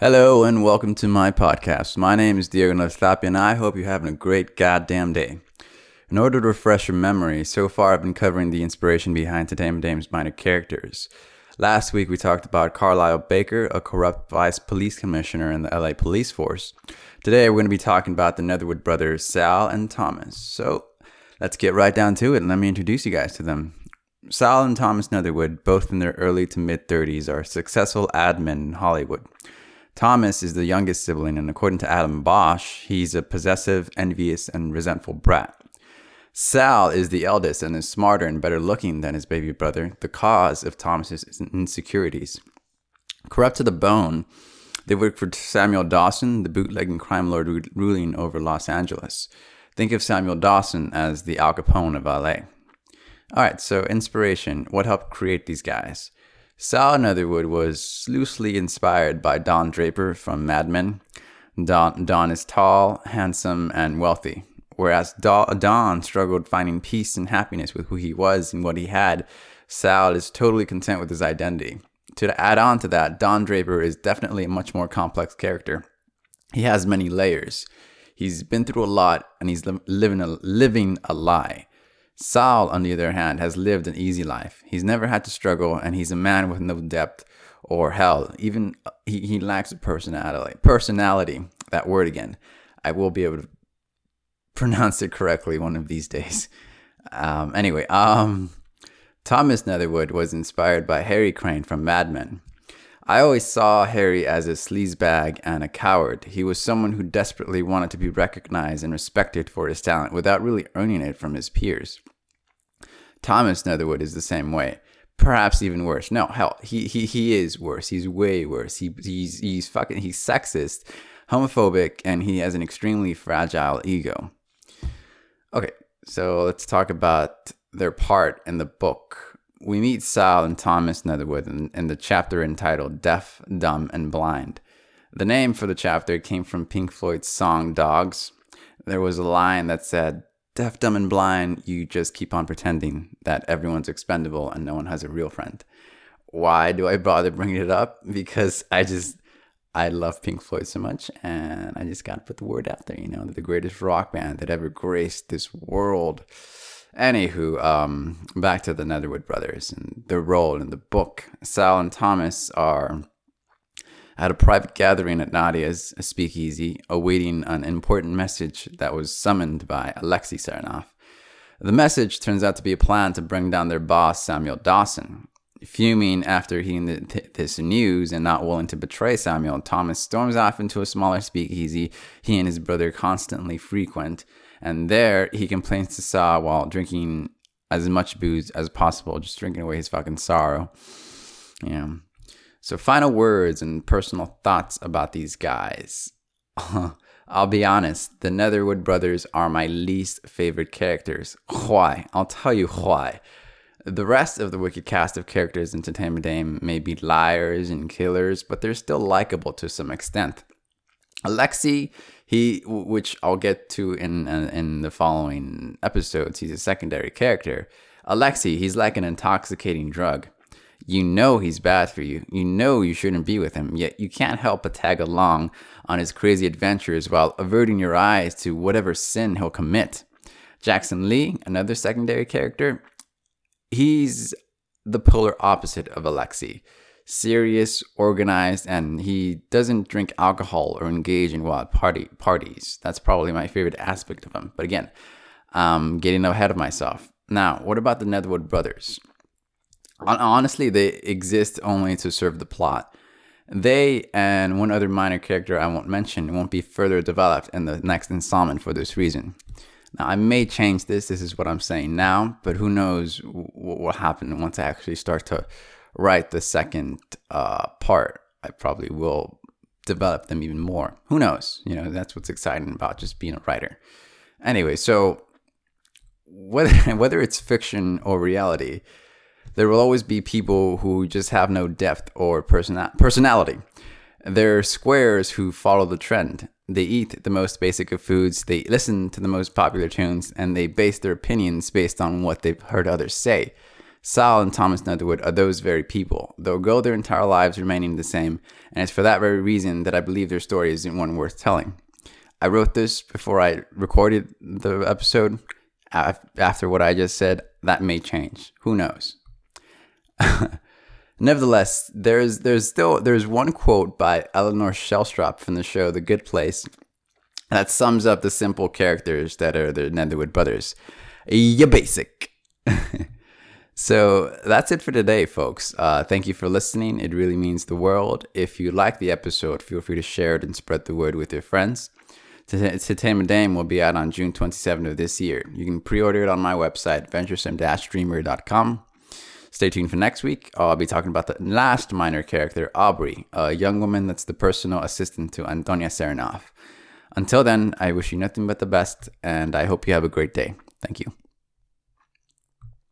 Hello and welcome to my podcast. My name is Diego Noslapia and I hope you're having a great goddamn day. In order to refresh your memory, so far I've been covering the inspiration behind Titanium Dame's minor characters. Last week we talked about Carlisle Baker, a corrupt vice police commissioner in the LA police force. Today we're going to be talking about the Netherwood brothers, Sal and Thomas. So let's get right down to it and let me introduce you guys to them. Sal and Thomas Netherwood, both in their early to mid 30s, are successful admin in Hollywood. Thomas is the youngest sibling, and according to Adam Bosch, he's a possessive, envious, and resentful brat. Sal is the eldest and is smarter and better looking than his baby brother, the cause of Thomas's insecurities. Corrupt to the bone, they work for Samuel Dawson, the bootlegging crime lord ruling over Los Angeles. Think of Samuel Dawson as the Al Capone of LA. All right, so inspiration. What helped create these guys? Sal Netherwood was loosely inspired by Don Draper from Mad Men. Don, Don is tall, handsome, and wealthy, whereas Don struggled finding peace and happiness with who he was and what he had. Sal is totally content with his identity. To add on to that, Don Draper is definitely a much more complex character. He has many layers. He's been through a lot and he's living a, living a lie. Sal, on the other hand, has lived an easy life. He's never had to struggle, and he's a man with no depth or hell. Even he, he lacks a personality. Personality, that word again. I will be able to pronounce it correctly one of these days. Um, anyway, um, Thomas Netherwood was inspired by Harry Crane from Mad Men. I always saw Harry as a sleazebag and a coward. He was someone who desperately wanted to be recognized and respected for his talent without really earning it from his peers. Thomas Netherwood is the same way. Perhaps even worse. No, hell, he he he is worse. He's way worse. He he's he's fucking he's sexist, homophobic, and he has an extremely fragile ego. Okay, so let's talk about their part in the book. We meet Sal and Thomas Netherwood in, in the chapter entitled Deaf, Dumb, and Blind. The name for the chapter came from Pink Floyd's song Dogs. There was a line that said, deaf, dumb, and blind, you just keep on pretending that everyone's expendable and no one has a real friend. Why do I bother bringing it up? Because I just, I love Pink Floyd so much, and I just got to put the word out there. You know, they're the greatest rock band that ever graced this world. Anywho, um, back to the Netherwood brothers and their role in the book. Sal and Thomas are at a private gathering at Nadia's a speakeasy, awaiting an important message that was summoned by Alexei Saranov. The message turns out to be a plan to bring down their boss, Samuel Dawson. Fuming after hearing this news and not willing to betray Samuel, Thomas storms off into a smaller speakeasy he and his brother constantly frequent, and there he complains to Sal while drinking as much booze as possible, just drinking away his fucking sorrow. Yeah. So, final words and personal thoughts about these guys. I'll be honest, the Netherwood brothers are my least favorite characters. Why? I'll tell you why. The rest of the wicked cast of characters in Titanium Dame may be liars and killers, but they're still likable to some extent. Alexei, he, which I'll get to in uh, in the following episodes, he's a secondary character. Alexei, he's like an intoxicating drug. You know he's bad for you. You know you shouldn't be with him, yet you can't help but tag along on his crazy adventures while averting your eyes to whatever sin he'll commit. Jackson Lee, another secondary character, he's the polar opposite of Alexei. Serious, organized, and he doesn't drink alcohol or engage in wild party parties. That's probably my favorite aspect of him. But again, I'm getting ahead of myself. Now, what about the Netherwood brothers? honestly, they exist only to serve the plot. They and one other minor character I won't mention won't be further developed in the next installment for this reason. Now, I may change this, this is what I'm saying now, but who knows what will happen once I actually start to write the second uh, part. I probably will develop them even more. Who knows? You know, that's what's exciting about just being a writer. Anyway, so whether whether it's fiction or reality, there will always be people who just have no depth or persona- personality. They're squares who follow the trend. They eat the most basic of foods, they listen to the most popular tunes, and they base their opinions based on what they've heard others say. Sal and Thomas Netherwood are those very people. They'll go their entire lives remaining the same, and it's for that very reason that I believe their story isn't one worth telling. I wrote this before I recorded the episode. After what I just said, that may change. Who knows? Nevertheless, there's there's still there's one quote by Eleanor Shellstrop from the show The Good Place that sums up the simple characters that are the Netherwood brothers. You basic. So that's it for today, folks. Uh, thank you for listening. It really means the world. If you like the episode, feel free to share it and spread the word with your friends. Titanium Dame will be out on June 27th of this year. You can pre-order it on my website, venturesome-dreamer.com. Stay tuned for next week. I'll be talking about the last minor character, Aubrey, a young woman that's the personal assistant to Antonia Serenov. Until then, I wish you nothing but the best, and I hope you have a great day. Thank you.